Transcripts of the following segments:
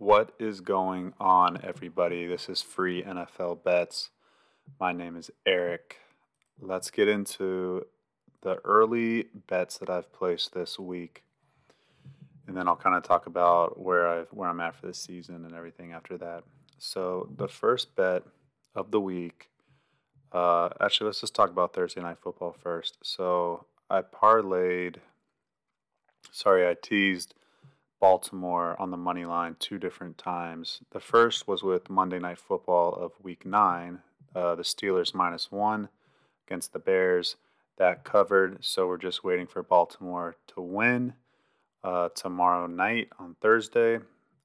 What is going on, everybody? This is Free NFL Bets. My name is Eric. Let's get into the early bets that I've placed this week, and then I'll kind of talk about where I where I'm at for the season and everything after that. So the first bet of the week. Uh, actually, let's just talk about Thursday night football first. So I parlayed. Sorry, I teased Baltimore on the money line two different times. The first was with Monday Night Football of Week Nine, uh, the Steelers minus one against the Bears. That covered, so we're just waiting for Baltimore to win uh, tomorrow night on Thursday,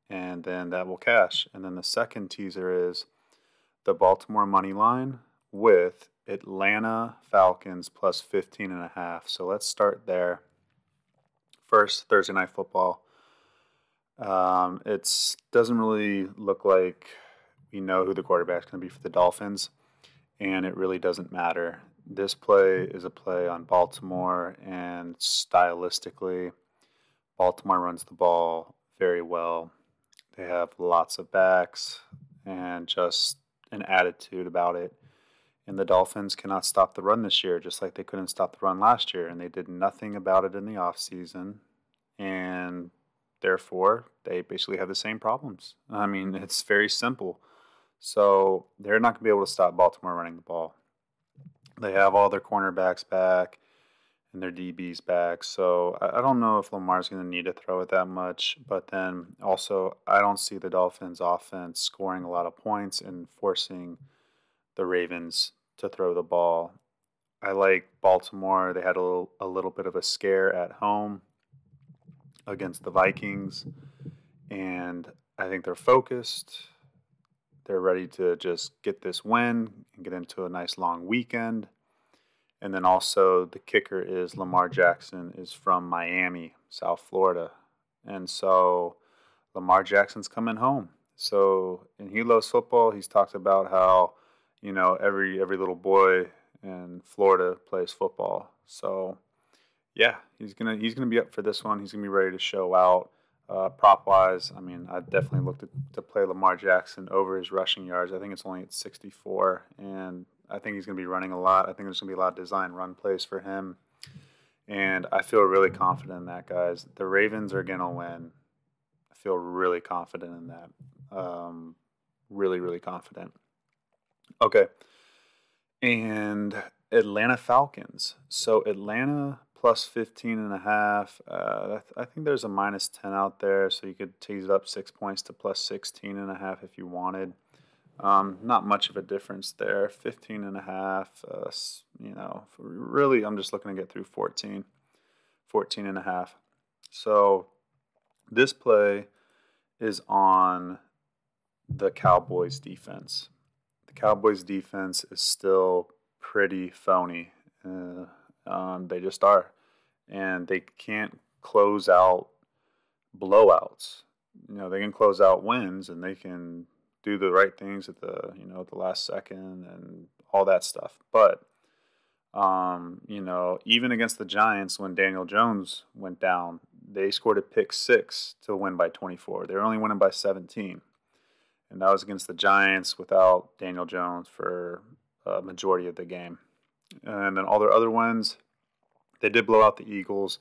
and then that will cash. And then the second teaser is the Baltimore money line with Atlanta Falcons plus 15 and a half. So let's start there. First, Thursday night football. Um, it doesn't really look like we know who the quarterback's going to be for the Dolphins, and it really doesn't matter. This play is a play on Baltimore, and stylistically, Baltimore runs the ball very well. They have lots of backs and just an attitude about it. And the Dolphins cannot stop the run this year, just like they couldn't stop the run last year. And they did nothing about it in the offseason. And therefore, they basically have the same problems. I mean, it's very simple. So they're not going to be able to stop Baltimore running the ball. They have all their cornerbacks back and their DBs back. So I don't know if Lamar's going to need to throw it that much. But then also, I don't see the Dolphins' offense scoring a lot of points and forcing the Ravens to throw the ball. I like Baltimore. They had a little, a little bit of a scare at home against the Vikings, and I think they're focused. They're ready to just get this win and get into a nice long weekend. And then also the kicker is Lamar Jackson is from Miami, South Florida. And so Lamar Jackson's coming home. So and he loves football. He's talked about how, you know, every every little boy in Florida plays football. So yeah, he's gonna he's gonna be up for this one. He's gonna be ready to show out. Uh, prop wise, I mean, I definitely looked to, to play Lamar Jackson over his rushing yards. I think it's only at 64, and I think he's going to be running a lot. I think there's going to be a lot of design run plays for him, and I feel really confident in that, guys. The Ravens are going to win. I feel really confident in that. Um, really, really confident. Okay, and Atlanta Falcons. So Atlanta plus 15 and a half. Uh, I think there's a minus 10 out there, so you could tease it up six points to plus 16 and a half if you wanted. Um, not much of a difference there. 15 and a half, uh, you know, really, I'm just looking to get through 14, 14 and a half. So this play is on the Cowboys defense. The Cowboys defense is still pretty phony. Uh, um, they just are, and they can't close out blowouts. You know, they can close out wins, and they can do the right things at the you know at the last second and all that stuff. But um, you know, even against the Giants, when Daniel Jones went down, they scored a pick six to win by 24. They were only winning by 17, and that was against the Giants without Daniel Jones for a majority of the game. And then all their other ones, they did blow out the Eagles,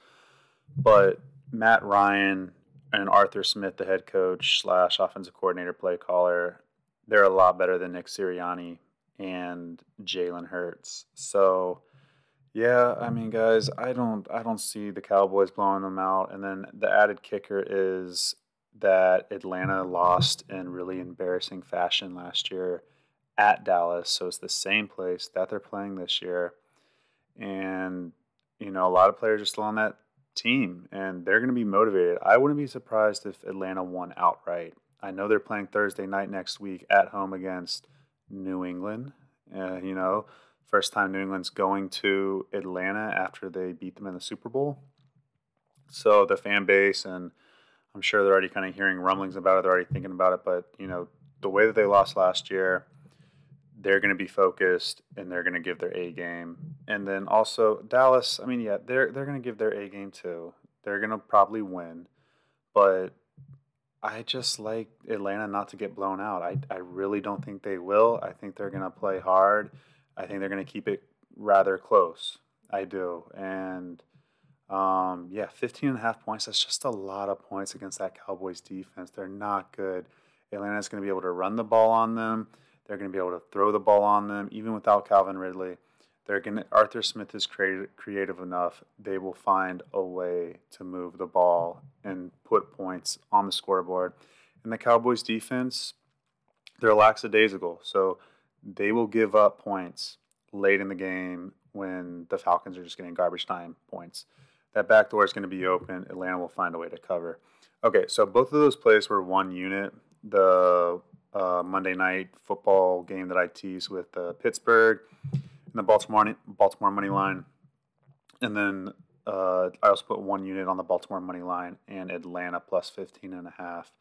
but Matt Ryan and Arthur Smith, the head coach slash offensive coordinator, play caller, they're a lot better than Nick Sirianni and Jalen Hurts. So, yeah, I mean, guys, I don't, I don't see the Cowboys blowing them out. And then the added kicker is that Atlanta lost in really embarrassing fashion last year at Dallas. So it's the same place that they're playing this year. And, you know, a lot of players are still on that team and they're going to be motivated. I wouldn't be surprised if Atlanta won outright. I know they're playing Thursday night next week at home against New England. Uh, you know, first time New England's going to Atlanta after they beat them in the Super Bowl. So the fan base, and I'm sure they're already kind of hearing rumblings about it. They're already thinking about it. But, you know, the way that they lost last year, they're going to be focused and they're going to give their A game. And then also Dallas, I mean, yeah, they're they're going to give their A game too. They're going to probably win, but I just like Atlanta not to get blown out. I, I really don't think they will. I think they're going to play hard. I think they're going to keep it rather close. I do. And um, yeah, 15 and a half points. That's just a lot of points against that Cowboys defense. They're not good. Atlanta's going to be able to run the ball on them. They're going to be able to throw the ball on them, even without Calvin Ridley. They're going to, Arthur Smith is creative, creative enough. They will find a way to move the ball and put points on the scoreboard. And the Cowboys defense, they're lackadaisical. So they will give up points late in the game when the Falcons are just getting garbage time points. That back door is going to be open. Atlanta will find a way to cover. Okay, so both of those plays were one unit. The uh, Monday night football game that I teased with uh, Pittsburgh and the Baltimore Baltimore money line, and then uh, I also put one unit on the Baltimore money line and Atlanta plus 15 and a half.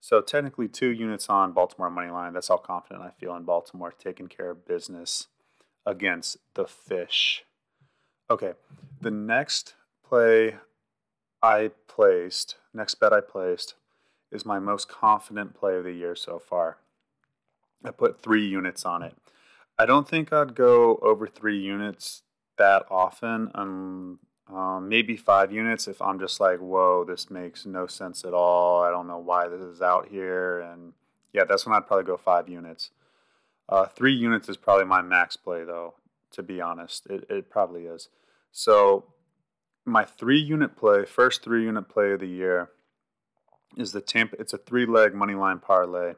So technically two units on Baltimore money line. That's how confident I feel in Baltimore taking care of business against the fish. Okay, the next play I placed, next bet I placed, is my most confident play of the year so far. I put three units on it. I don't think I'd go over three units that often. Um, um, maybe five units if I'm just like, whoa, this makes no sense at all. I don't know why this is out here. And yeah, that's when I'd probably go five units. Uh, three units is probably my max play, though, to be honest. It, it probably is. So, my three unit play, first three unit play of the year, is the Tampa. It's a three leg money line parlay.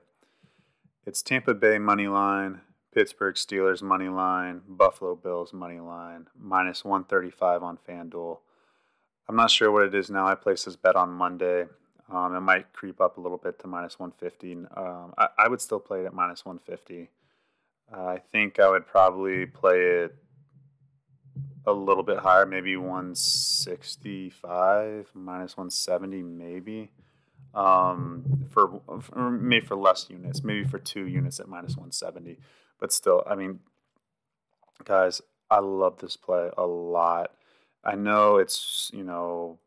It's Tampa Bay money line, Pittsburgh Steelers money line, Buffalo Bills money line, minus 135 on FanDuel. I'm not sure what it is now. I placed this bet on Monday. Um, it might creep up a little bit to minus 150. Um, I, I, would still play it at minus 150. Uh, I think I would probably play it a little bit higher, maybe 165, minus 170, maybe. Um, for, for maybe for less units, maybe for two units at minus 170. But still, I mean, guys, I love this play a lot. I know it's, you know,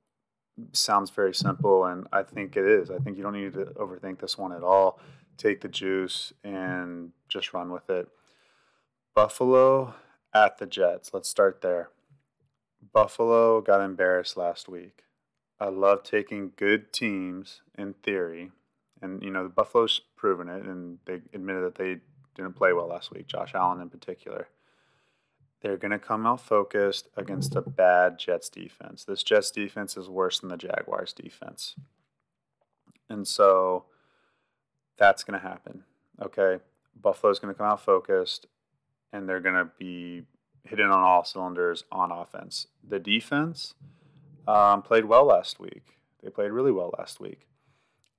sounds very simple, and I think it is. I think you don't need to overthink this one at all. Take the juice and just run with it. Buffalo at the Jets. Let's start there. Buffalo got embarrassed last week. I love taking good teams in theory, and you know the Buffalo's proven it, and they admitted that they didn't play well last week, Josh Allen in particular. They're going to come out focused against a bad Jets defense. This Jets defense is worse than the Jaguars defense. And so that's going to happen. Okay. Buffalo's going to come out focused and they're going to be hitting on all cylinders on offense. The defense um, played well last week. They played really well last week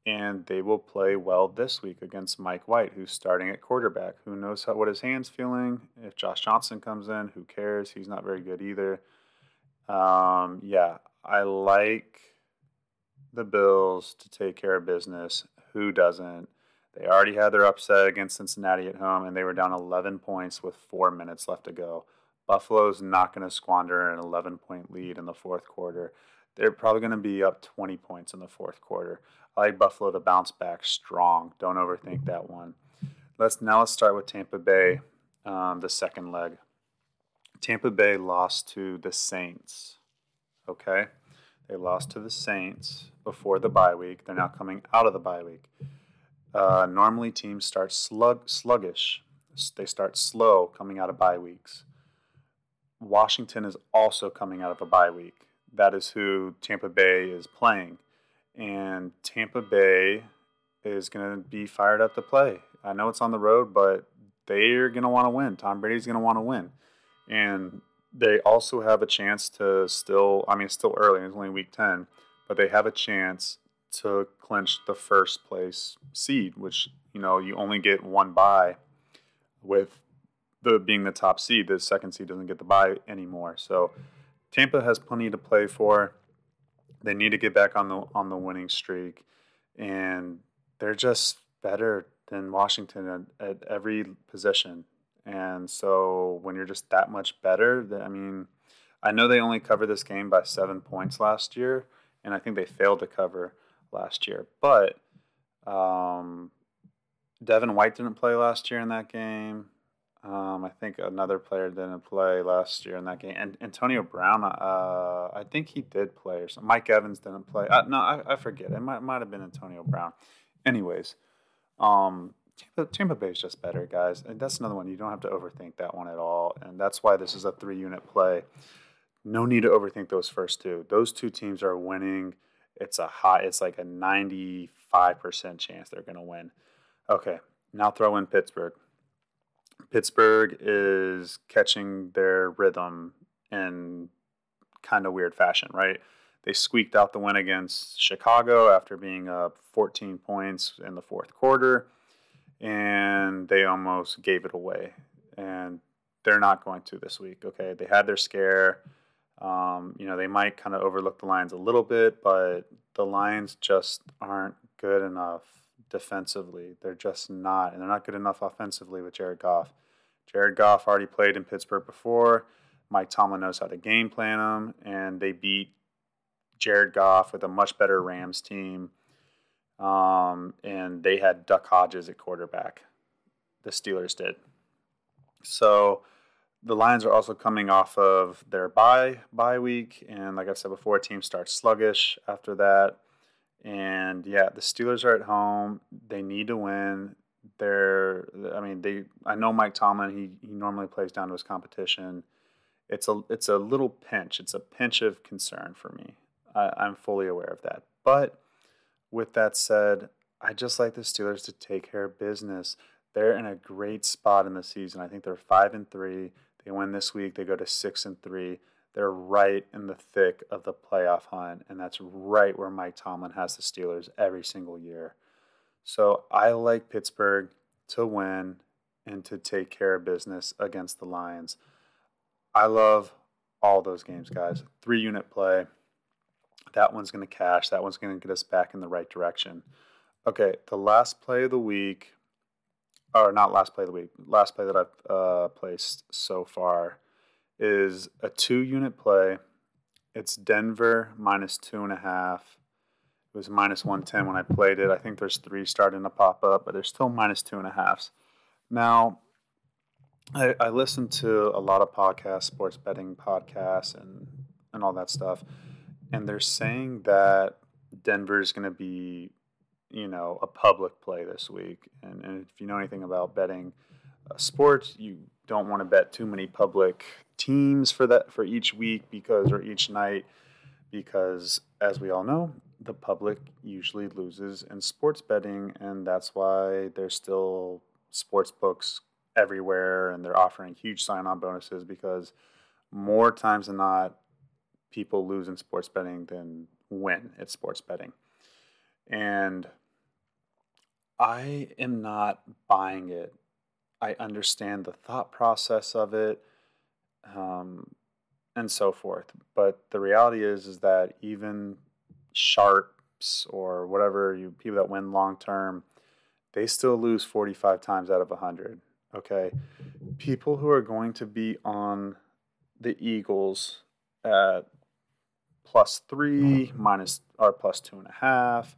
and they will play well this week against Mike White, who's starting at quarterback. Who knows how, what his hand's feeling? If Josh Johnson comes in, who cares? He's not very good either. Um, yeah, I like the Bills to take care of business. Who doesn't? They already had their upset against Cincinnati at home, and they were down 11 points with four minutes left to go. Buffalo's not going to squander an 11 point lead in the fourth quarter. They're probably going to be up 20 points in the fourth quarter. I like Buffalo to bounce back strong. Don't overthink that one. Let's now let's start with Tampa Bay, um, the second leg. Tampa Bay lost to the Saints. Okay, they lost to the Saints before the bye week. They're now coming out of the bye week. Uh, normally, teams start slug sluggish. They start slow coming out of bye weeks. Washington is also coming out of a bye week. That is who Tampa Bay is playing and Tampa Bay is going to be fired up to play. I know it's on the road, but they're going to want to win. Tom Brady's going to want to win. And they also have a chance to still, I mean, it's still early, it's only week 10, but they have a chance to clinch the first place seed, which, you know, you only get one bye with the being the top seed. The second seed doesn't get the bye anymore. So Tampa has plenty to play for. They need to get back on the on the winning streak, and they're just better than Washington at, at every position. And so when you're just that much better, I mean, I know they only covered this game by seven points last year, and I think they failed to cover last year. But Um, Devin White didn't play last year in that game. Um, I think another player didn't play last year in that game. And Antonio Brown, uh, I think he did play or something. Mike Evans didn't play. Uh, no, I, I, forget. It might, might have been Antonio Brown. Anyways, um, Tampa, Tampa Bay is just better, guys. And that's another one. You don't have to overthink that one at all. And that's why this is a three unit play. No need to overthink those first two. Those two teams are winning. It's a high, it's like a 95% chance they're going to win. Okay, now throw in Pittsburgh. Pittsburgh is catching their rhythm in kind of weird fashion, right? They squeaked out the win against Chicago after being up 14 points in the fourth quarter, and they almost gave it away. And they're not going to this week. Okay, they had their scare. Um, you know, they might kind of overlook the Lions a little bit, but the Lions just aren't good enough defensively. They're just not, and they're not good enough offensively with Jared Goff. Jared Goff already played in Pittsburgh before. Mike Tomlin knows how to game plan them, and they beat Jared Goff with a much better Rams team. Um, and they had Duck Hodges at quarterback. The Steelers did. So the Lions are also coming off of their bye bye week, and like I said before, teams start sluggish after that. And yeah, the Steelers are at home. They need to win. They're, I mean, they. I know Mike Tomlin. He he normally plays down to his competition. It's a it's a little pinch. It's a pinch of concern for me. I, I'm fully aware of that. But with that said, I just like the Steelers to take care of business. They're in a great spot in the season. I think they're five and three. They win this week. They go to six and three they're right in the thick of the playoff hunt, and that's right where Mike Tomlin has the Steelers every single year. So I like Pittsburgh to win and to take care of business against the Lions. I love all those games, guys. Three unit play. That one's going to cash. That one's going to get us back in the right direction. Okay, the last play of the week, or not last play of the week, last play that I've uh, placed so far is a two unit play. It's Denver minus two and a half. It was minus 110 when I played it. I think there's three starting to pop up, but there's still minus two and a half. Now, I, I listen to a lot of podcasts, sports betting podcasts, and, and all that stuff. And they're saying that Denver is going to be, you know, a public play this week. And, and if you know anything about betting uh, sports, you don't want to bet too many public teams for that for each week because or each night because as we all know the public usually loses in sports betting and that's why there's still sports books everywhere and they're offering huge sign-on bonuses because more times than not people lose in sports betting than win at sports betting. And i am not buying it i understand the thought process of it um, and so forth. But the reality is, is that even sharps or whatever you people that win long term, they still lose 45 times out of 100. Okay, people who are going to be on the Eagles at plus three, minus or plus two and a half.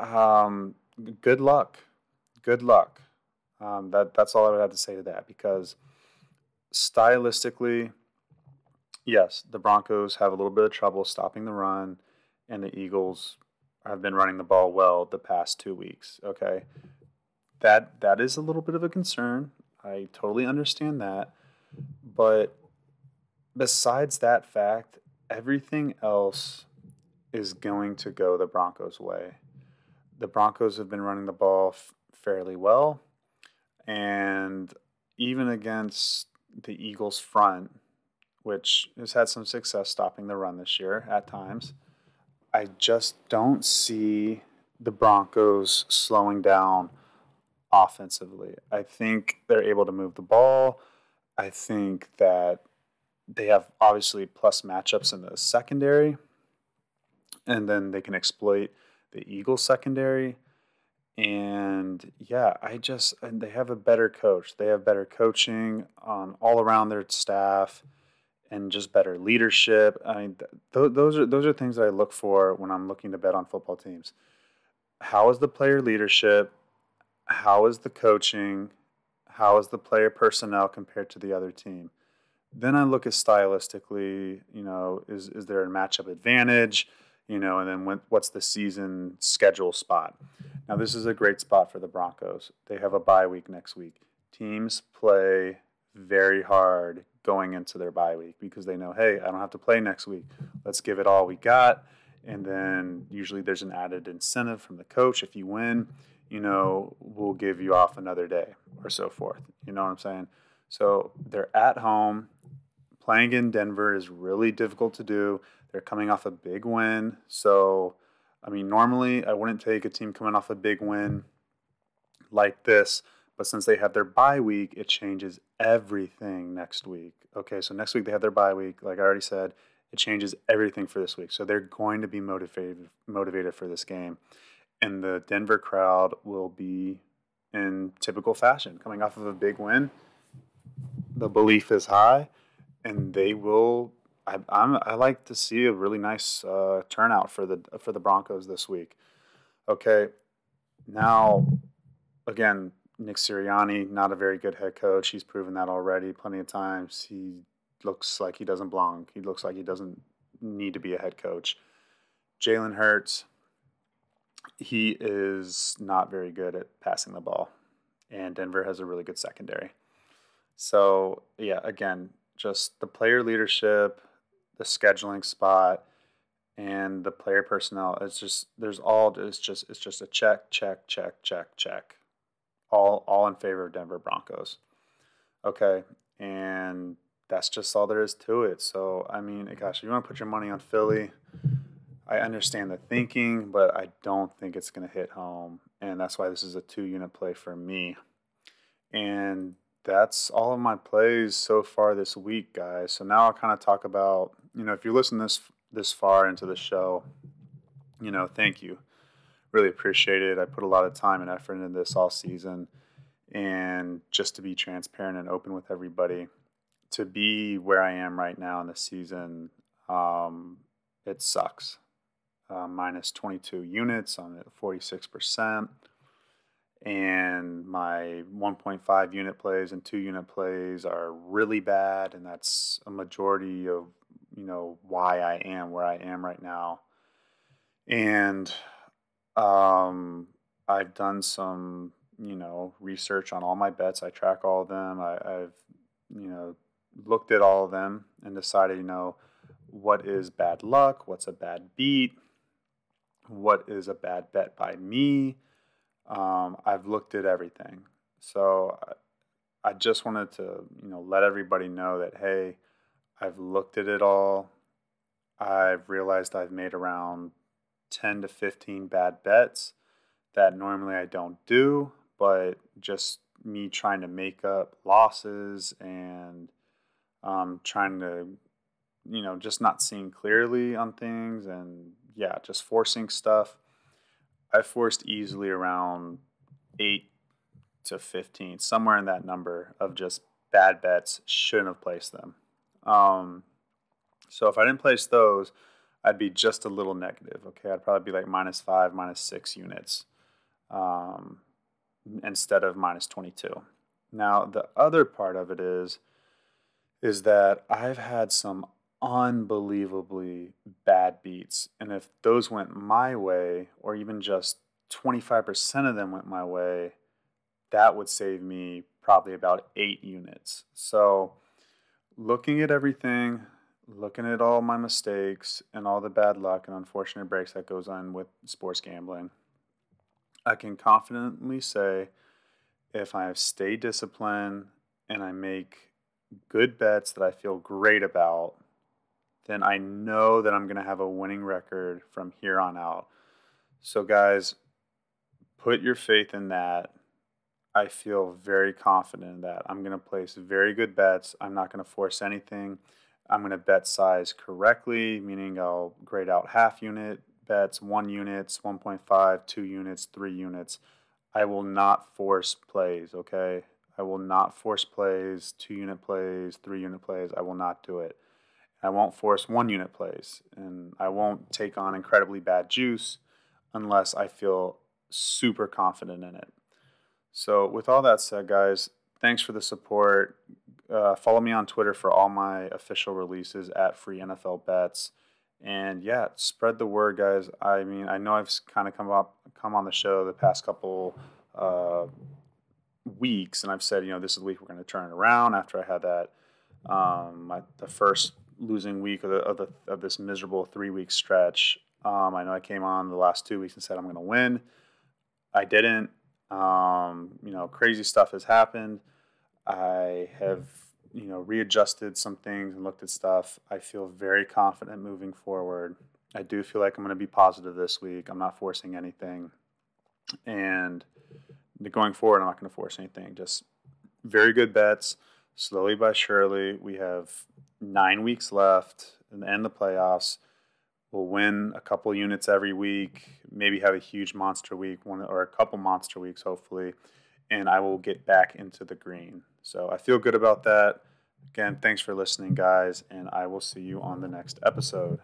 Um, good luck. Good luck. Um, that that's all I would have to say to that because stylistically, yes, the Broncos have a little bit of trouble stopping the run, and the Eagles have been running the ball well the past two weeks. Okay, that that is a little bit of a concern. I totally understand that, but besides that fact, everything else is going to go the Broncos' way. The Broncos have been running the ball f- fairly well, and even against the Eagles' front, which has had some success stopping the run this year at times. I just don't see the Broncos slowing down offensively. I think they're able to move the ball. I think that they have obviously plus matchups in the secondary, and then they can exploit the Eagles secondary. And yeah, I just they have a better coach. They have better coaching um, all around their staff, and just better leadership. I mean, th- those are those are things that I look for when I'm looking to bet on football teams. how is the player leadership? How is the coaching? How is the player personnel compared to the other team? Then I look at stylistically, you know, is, is there a matchup advantage? You know, and then when, what's the season schedule spot? Now, this is a great spot for the Broncos. They have a bye week next week. Teams play very hard going into their bye week because they know, hey, I don't have to play next week. Let's give it all we got. And then usually there's an added incentive from the coach. If you win, you know, we'll give you off another day or so forth. You know what I'm saying? So they're at home. Playing in Denver is really difficult to do. They're coming off a big win. So, I mean, normally I wouldn't take a team coming off a big win like this but since they have their bye week, it changes everything next week. Okay, so next week they have their bye week. Like I already said, it changes everything for this week. So they're going to be motivated motivated for this game. And the Denver crowd will be in typical fashion, coming off of a big win. The belief is high, and they will. I, I'm, I like to see a really nice uh, turnout for the for the Broncos this week. Okay, now again, Nick Sirianni, not a very good head coach. He's proven that already plenty of times. He looks like he doesn't belong. He looks like he doesn't need to be a head coach. Jalen Hurts, he is not very good at passing the ball, and Denver has a really good secondary. So, yeah, again, just the player leadership, the scheduling spot, and the player personnel. It's just there's all it's just it's just a check, check, check, check, check all all in favor of Denver Broncos. Okay, and that's just all there is to it. So I mean, mm-hmm. gosh, if you want to put your money on Philly, I understand the thinking, but I don't think it's going to hit home, and that's why this is a two-unit play for me. And that's all of my plays so far this week, guys. So now I'll kind of talk about, you know, if you listen this this far into the show, you know, thank you really appreciate it. I put a lot of time and effort into this all season. And just to be transparent and open with everybody, to be where I am right now in the season, um, it sucks. Uh, minus 22 units on at 46%. And my 1.5 unit plays and two unit plays are really bad. And that's a majority of, you know, why I am where I am right now. And um, I've done some, you know, research on all my bets. I track all of them. I, I've, you know, looked at all of them and decided, you know, what is bad luck, what's a bad beat, what is a bad bet by me. Um, I've looked at everything. So I just wanted to, you know, let everybody know that, hey, I've looked at it all. I've realized I've made around 10 to 15 bad bets that normally I don't do, but just me trying to make up losses and um, trying to, you know, just not seeing clearly on things and yeah, just forcing stuff. I forced easily around eight to 15, somewhere in that number of just bad bets, shouldn't have placed them. Um, so if I didn't place those, I'd be just a little negative. Okay, I'd probably be like minus five, minus six units um, instead of minus 22. Now, the other part of it is, is that I've had some unbelievably bad beats. And if those went my way, or even just 25% of them went my way, that would save me probably about eight units. So, looking at everything, looking at all my mistakes and all the bad luck and unfortunate breaks that goes on with sports gambling, I can confidently say if I have stayed disciplined and I make good bets that I feel great about, then I know that I'm going to have a winning record from here on out. So, guys, put your faith in that. I feel very confident in that. I'm going to place very good bets. I'm not going to force anything. I'm going to bet size correctly, meaning I'll grade out half unit bets, one units, 1.5, two units, three units. I will not force plays, okay? I will not force plays, two unit plays, three unit plays. I will not do it. I won't force one unit plays, and I won't take on incredibly bad juice unless I feel super confident in it. So, with all that said, guys, thanks for the support. Uh, follow me on Twitter for all my official releases at Free NFL Bets. And yeah, spread the word, guys. I mean, I know I've kind of come up, come on the show the past couple uh, weeks, and I've said, you know, this is the week we're going to turn it around. After I had that, um, my, the first losing week of, the, of, the, of this miserable three week stretch. Um, I know I came on the last two weeks and said I'm going to win. I didn't. Um, you know, crazy stuff has happened. I have you know, readjusted some things and looked at stuff. I feel very confident moving forward. I do feel like I'm going to be positive this week. I'm not forcing anything. And going forward, I'm not going to force anything. Just very good bets, slowly but surely. We have nine weeks left and the playoffs. We'll win a couple units every week, maybe have a huge monster week, one or a couple monster weeks, hopefully, and I will get back into the green. So I feel good about that. Again, thanks for listening, guys, and I will see you on the next episode.